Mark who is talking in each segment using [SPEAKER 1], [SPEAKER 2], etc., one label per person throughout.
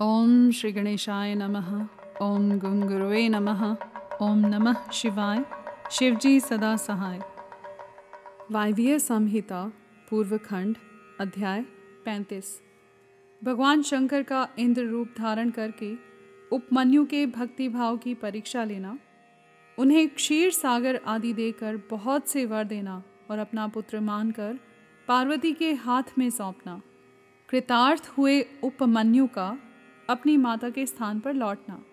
[SPEAKER 1] ओम श्री गणेशाय नमः। ओम गुंगुरुवे नमः। ओम नमः शिवाय। शिवजी सदा सहाय। वायवीय संहिता पूर्व खंड अध्याय पैंतीस। भगवान शंकर का इंद्र रूप धारण करके उपमन्यु के भक्ति भाव की परीक्षा लेना, उन्हें क्षीर सागर आदि देकर बहुत से वर देना और अपना पुत्र मानकर पार्वती के हाथ में सौंपना। कृतार्थ हुए उपमन्यु का अपनी माता के स्थान पर लौटना।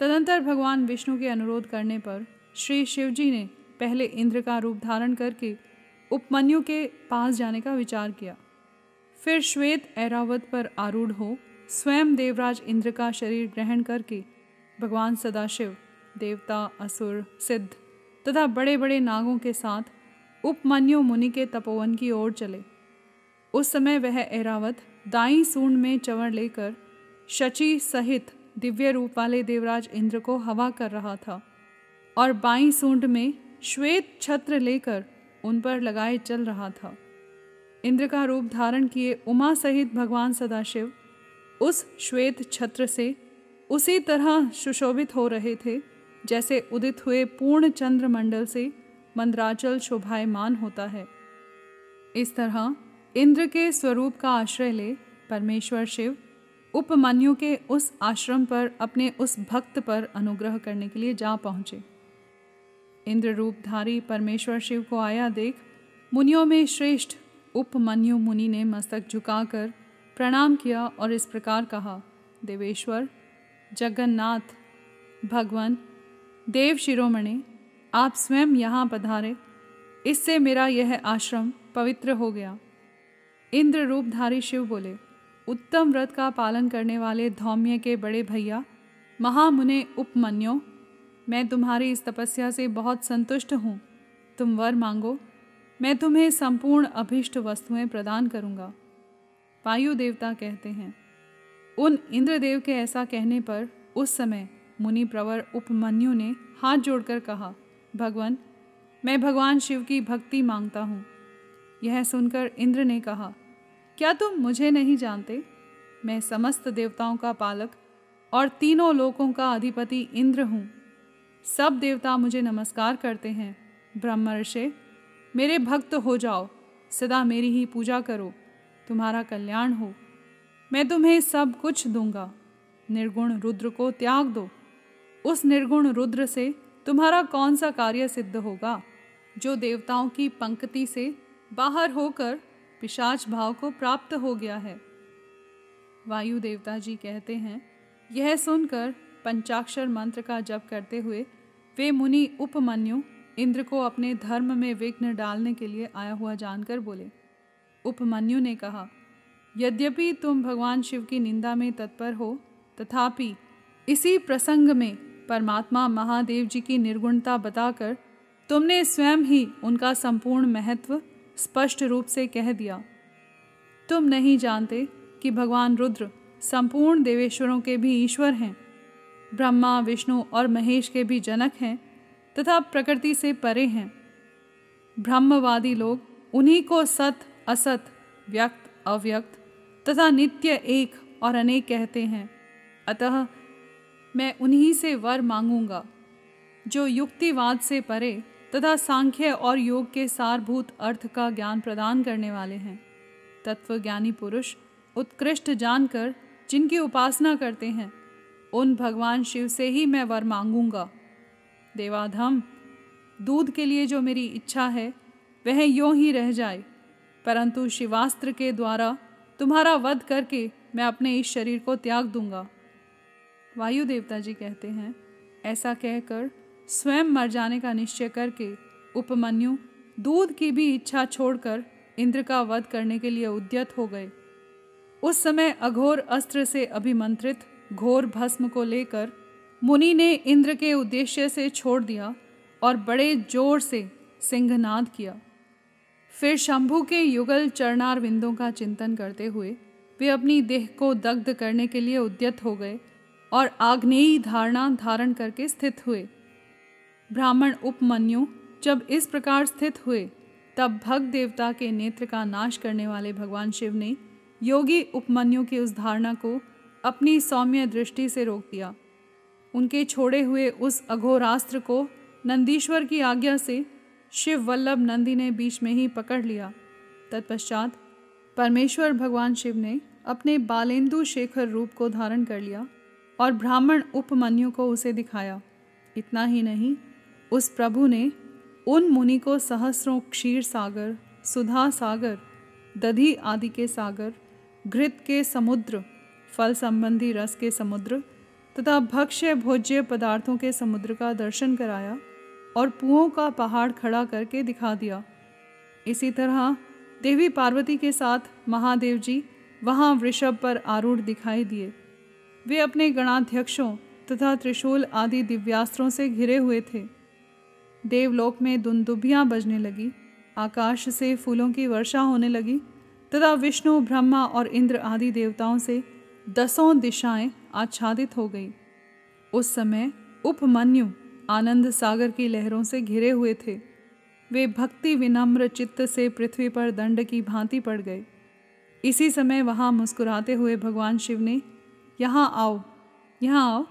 [SPEAKER 1] तदंतर भगवान विष्णु के अनुरोध करने पर श्री शिवजी ने पहले इंद्र का रूप धारण करके उपमन्यु के पास जाने का विचार किया। फिर श्वेत ऐरावत पर आरूढ़ हो स्वयं देवराज इंद्र का शरीर ग्रहण करके भगवान सदाशिव, देवता, असुर, सिद्ध तथा बड़े बड़े नागों के साथ उपमन्यु मुनि के तपोवन की ओर चले। उस समय वह ऐरावत दाई सूंड में चवर लेकर शची सहित दिव्य रूप वाले देवराज इंद्र को हवा कर रहा था और बाई सूंड में श्वेत छत्र लेकर उन पर लगाए चल रहा था। इंद्र का रूप धारण किए उमा सहित भगवान सदाशिव उस श्वेत छत्र से उसी तरह सुशोभित हो रहे थे जैसे उदित हुए पूर्ण चंद्र मंडल से मंद्राचल शोभायमान होता है। इस तरह इंद्र के स्वरूप का आश्रय ले परमेश्वर शिव उपमन्यु के उस आश्रम पर अपने उस भक्त पर अनुग्रह करने के लिए जा पहुँचे। इंद्र रूपधारी परमेश्वर शिव को आया देख, मुनियों में श्रेष्ठ उपमन्यु मुनि ने मस्तक झुकाकर प्रणाम किया और इस प्रकार कहा, देवेश्वर, जगन्नाथ, भगवान, देव शिरोमणि, आप स्वयं यहाँ पधारे। इससे मेरा यह आश्रम पवित्र हो गया। इंद्र रूपधारी शिव बोले उत्तम व्रत का पालन करने वाले धौम्य के बड़े भैया, महामुने उपमन्यो, मैं तुम्हारी इस तपस्या से बहुत संतुष्ट हूँ। तुम वर मांगो, मैं तुम्हें संपूर्ण अभिष्ट वस्तुएँ प्रदान करूँगा। वायु देवता कहते हैं। उन इंद्रदेव के ऐसा कहने पर उस समय मुनि प्रवर उपमन्यु ने हाथ जोड़कर कहा, भगवान, मैं भगवान शिव की भक्ति माँगता हूँ। यह सुनकर इंद्र ने कहा क्या तुम मुझे नहीं जानते? मैं समस्त देवताओं का पालक और तीनों लोकों का अधिपति इंद्र हूँ। सब देवता मुझे नमस्कार करते हैं। ब्रह्म ऋषि, मेरे भक्त हो जाओ। सदा मेरी ही पूजा करो। तुम्हारा कल्याण हो। मैं तुम्हें सब कुछ दूँगा। निर्गुण रुद्र को त्याग दो। उस निर्गुण रुद्र से तुम्हारा कौन सा कार्य सिद्ध होगा? जो देवताओं की पंक्ति से बाहर होकर पिशाच भाव को प्राप्त हो गया है। वायु देवता जी कहते हैं, यह सुनकर पंचाक्षर मंत्र का जप करते हुए वे मुनि उपमन्यु इंद्र को अपने धर्म में विघ्न डालने के लिए आया हुआ जानकर बोले। उपमन्यु ने कहा, यद्यपि तुम भगवान शिव की निंदा में तत्पर हो, तथापि इसी प्रसंग में परमात्मा महादेव जी की निर्गुणता बताकर तुमने स्वयं ही उनका संपूर्ण महत्व स्पष्ट रूप से कह दिया, तुम नहीं जानते कि भगवान रुद्र संपूर्ण देवेश्वरों के भी ईश्वर हैं। ब्रह्मा, विष्णु और महेश के भी जनक हैं तथा प्रकृति से परे हैं। ब्रह्मवादी लोग उन्हीं को सत, असत, व्यक्त, अव्यक्त तथा नित्य एक और अनेक कहते हैं। अतः मैं उन्हीं से वर मांगूँगा, जो युक्तिवाद से परे तथा सांख्य और योग के सारभूत अर्थ का ज्ञान प्रदान करने वाले हैं। तत्वज्ञानी पुरुष उत्कृष्ट जानकर जिनकी उपासना करते हैं, उन भगवान शिव से ही मैं वर मांगूँगा। देवाधम, दूध के लिए जो मेरी इच्छा है, वह यों ही रह जाए। परंतु शिवास्त्र के द्वारा तुम्हारा वध करके मैं अपने इस शरीर को त्याग दूँगा। वायु देवता जी कहते हैं, ऐसा कहकर स्वयं मर जाने का निश्चय करके उपमन्यु दूध की भी इच्छा छोड़कर इंद्र का वध करने के लिए उद्यत हो गए। उस समय अघोर अस्त्र से अभिमंत्रित घोर भस्म को लेकर मुनि ने इंद्र के उद्देश्य से छोड़ दिया और बड़े ज़ोर से सिंहनाद किया। फिर शंभु के युगल चरणार विंदों का चिंतन करते हुए वे अपनी देह को दग्ध करने के लिए उद्यत हो गए और आग्नेयी धारणा धारण करके स्थित हुए। ब्राह्मण उपमन्यु जब इस प्रकार स्थित हुए, तब भग देवता के नेत्र का नाश करने वाले भगवान शिव ने योगी उपमन्यु की उस धारणा को अपनी सौम्य दृष्टि से रोक दिया। उनके छोड़े हुए उस अघोरास्त्र को नंदीश्वर की आज्ञा से शिव वल्लभ नंदी ने बीच में ही पकड़ लिया। तत्पश्चात परमेश्वर भगवान शिव ने अपने बालेंदु शेखर रूप को धारण कर लिया और ब्राह्मण उपमन्यु को उसे दिखाया। इतना ही नहीं उस प्रभु ने उन मुनि को सहस्रों क्षीर सागर, सुधा सागर, दधि आदि के सागर, घृत के समुद्र, फल संबंधी रस के समुद्र तथा भक्ष्य भोज्य पदार्थों के समुद्र का दर्शन कराया और पुओं का पहाड़ खड़ा करके दिखा दिया। इसी तरह देवी पार्वती के साथ महादेव जी वहाँ वृषभ पर आरूढ़ दिखाई दिए। वे अपने गणाध्यक्षों तथा त्रिशूल आदि दिव्यास्त्रों से घिरे हुए थे। देवलोक में दुंदुबियाँ बजने लगी, आकाश से फूलों की वर्षा होने लगी, तथा विष्णु, ब्रह्मा और इंद्र आदि देवताओं से दसों दिशाएँ आच्छादित हो गई। उस समय उपमन्यु आनंद सागर की लहरों से घिरे हुए थे। वे भक्ति विनम्र चित्त से पृथ्वी पर दंड की भांति पड़ गए। इसी समय वहाँ मुस्कुराते हुए भगवान शिव ने, यहाँ आओ यहाँ आओ,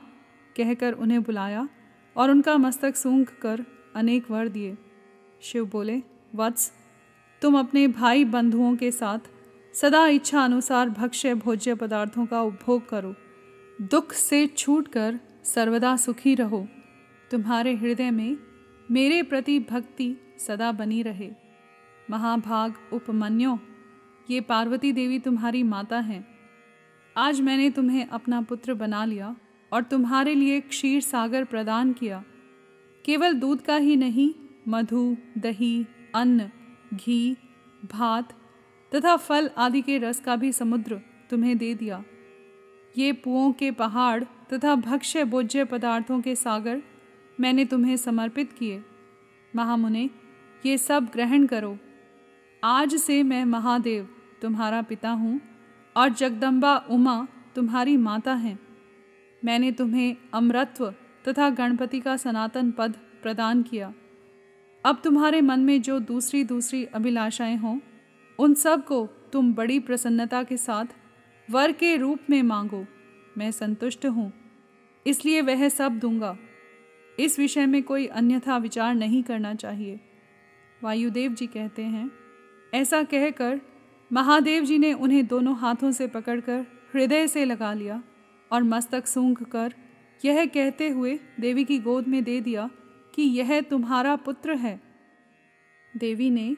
[SPEAKER 1] कहकर उन्हें बुलाया और उनका मस्तक सूंघ कर अनेक वर दिए। शिव बोले, वत्स, तुम अपने भाई बंधुओं के साथ सदा इच्छा अनुसार भक्ष्य भोज्य पदार्थों का उपभोग करो। दुख से छूटकर सर्वदा सुखी रहो। तुम्हारे हृदय में मेरे प्रति भक्ति सदा बनी रहे। महाभाग उपमन्यो, ये पार्वती देवी तुम्हारी माता हैं। आज मैंने तुम्हें अपना पुत्र बना लिया और तुम्हारे लिए क्षीर सागर प्रदान किया। केवल दूध का ही नहीं, मधु, दही, अन्न, घी, भात तथा फल आदि के रस का भी समुद्र तुम्हें दे दिया। ये पुओं के पहाड़ तथा भक्ष्य भोज्य पदार्थों के सागर मैंने तुम्हें समर्पित किए। महामुने, ये सब ग्रहण करो। आज से मैं महादेव, तुम्हारा पिता हूँ और जगदम्बा उमा, तुम्हारी माता हैं। मैंने तुम्हें अमरत्व तथा गणपति का सनातन पद प्रदान किया। अब तुम्हारे मन में जो दूसरी दूसरी अभिलाषाएँ हों, उन सबको तुम बड़ी प्रसन्नता के साथ वर के रूप में मांगो। मैं संतुष्ट हूँ, इसलिए वह सब दूँगा। इस विषय में कोई अन्यथा विचार नहीं करना चाहिए। वायुदेव जी कहते हैं, ऐसा कहकर महादेव जी ने उन्हें दोनों हाथों से पकड़कर हृदय से लगा लिया और मस्तक सूंघ कर यह कहते हुए देवी की गोद में दे दिया कि यह तुम्हारा पुत्र है। देवी ने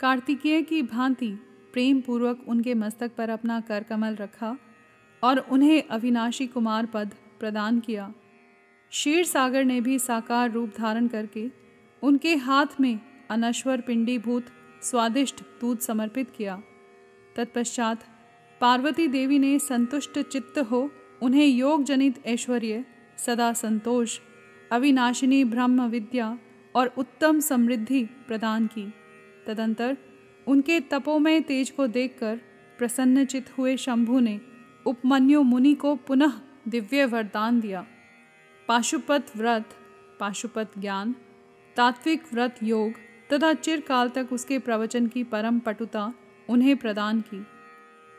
[SPEAKER 1] कार्तिकेय की भांति प्रेम पूर्वक उनके मस्तक पर अपना कर कमल रखा और उन्हें अविनाशी कुमार पद प्रदान किया। क्षीर सागर ने भी साकार रूप धारण करके उनके हाथ में अनश्वर पिंडीभूत स्वादिष्ट दूध समर्पित किया। तत्पश्चात पार्वती देवी ने संतुष्ट चित्त हो उन्हें योग जनित ऐश्वर्य सदा संतोष, अविनाशिनी ब्रह्म विद्या और उत्तम समृद्धि प्रदान की। तदंतर उनके तपोमय तेज को देखकर प्रसन्नचित हुए शंभु ने उपमन्यु मुनि को पुनः दिव्य वरदान दिया। पाशुपत व्रत, पाशुपत ज्ञान, तात्विक व्रत योग तथा चिरकाल तक उसके प्रवचन की परम पटुता उन्हें प्रदान की।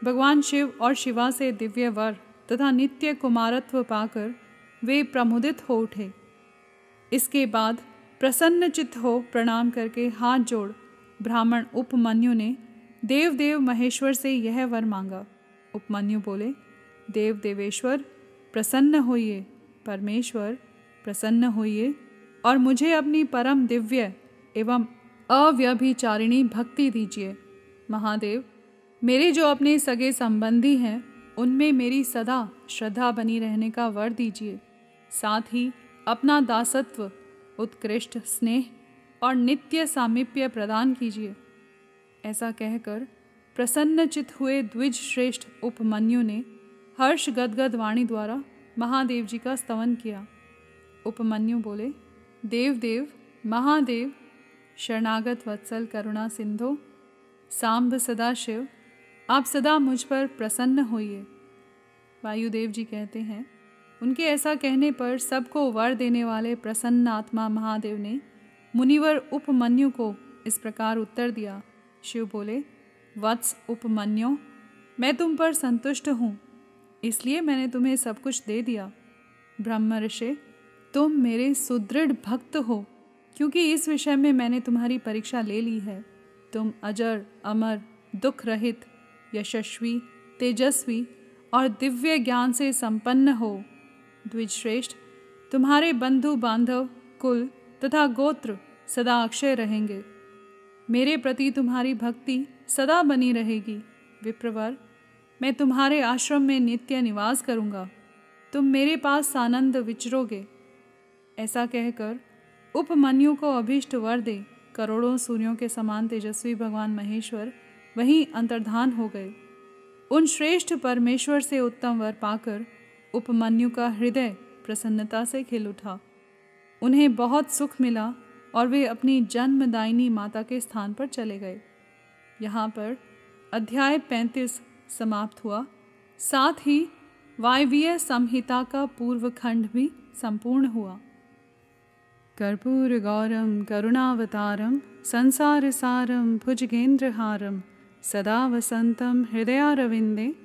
[SPEAKER 1] भगवान शिव और शिवा से दिव्य वर तथा नित्य कुमारत्व पाकर वे प्रमुदित हो उठे। इसके बाद प्रसन्न चित्त हो प्रणाम करके हाथ जोड़ ब्राह्मण उपमन्यु ने देव देव महेश्वर से यह वर मांगा। उपमन्यु बोले देव देवेश्वर प्रसन्न होइए, परमेश्वर, प्रसन्न होइए, और मुझे अपनी परम दिव्य एवं अव्यभिचारिणी भक्ति दीजिए। महादेव, मेरे जो अपने सगे संबंधी हैं, उनमें मेरी सदा श्रद्धा बनी रहने का वर दीजिए। साथ ही अपना दासत्व, उत्कृष्ट स्नेह और नित्य सामीप्य प्रदान कीजिए। ऐसा कहकर प्रसन्नचित हुए द्विज श्रेष्ठ उपमन्यु ने हर्ष गदगद वाणी द्वारा महादेव जी का स्तवन किया। उपमन्यु बोले देव देव महादेव, शरणागत वत्सल करुणा सिंधो, सांब सदा शिव आप सदा मुझ पर प्रसन्न होइए। वायुदेव जी कहते हैं उनके ऐसा कहने पर सबको वर देने वाले प्रसन्न आत्मा महादेव ने मुनिवर उपमन्यु को इस प्रकार उत्तर दिया। शिव बोले, वत्स उपमन्यु, मैं तुम पर संतुष्ट हूँ, इसलिए मैंने तुम्हें सब कुछ दे दिया। ब्रह्म ऋषि, तुम मेरे सुदृढ़ भक्त हो, क्योंकि इस विषय में मैंने तुम्हारी परीक्षा ले ली है। तुम अजर, अमर, दुख रहित, यशस्वी, तेजस्वी और दिव्य ज्ञान से संपन्न हो। द्विजश्रेष्ठ तुम्हारे बंधु बांधव कुल तथा गोत्र सदा अक्षय रहेंगे। मेरे प्रति तुम्हारी भक्ति सदा बनी रहेगी। विप्रवर, मैं तुम्हारे आश्रम में नित्य निवास करूँगा। तुम मेरे पास आनंद विचरोगे। ऐसा कहकर उपमन्यु को अभीष्ट वर दे, करोड़ों सूर्यों के समान तेजस्वी भगवान महेश्वर वहीं अंतर्धान हो गए। उन श्रेष्ठ परमेश्वर से उत्तम वर पाकर उपमन्यु का हृदय प्रसन्नता से खिल उठा। उन्हें बहुत सुख मिला और वे अपनी जन्मदायिनी माता के स्थान पर चले गए। यहाँ पर अध्याय पैंतीस समाप्त हुआ। साथ ही वायवीय संहिता का पूर्व खंड भी संपूर्ण हुआ। कर्पूरगौरं, करुणावतारं, संसारसारं भुजगेन्द्रहारं सदा वसन्तं हृदयारविन्दे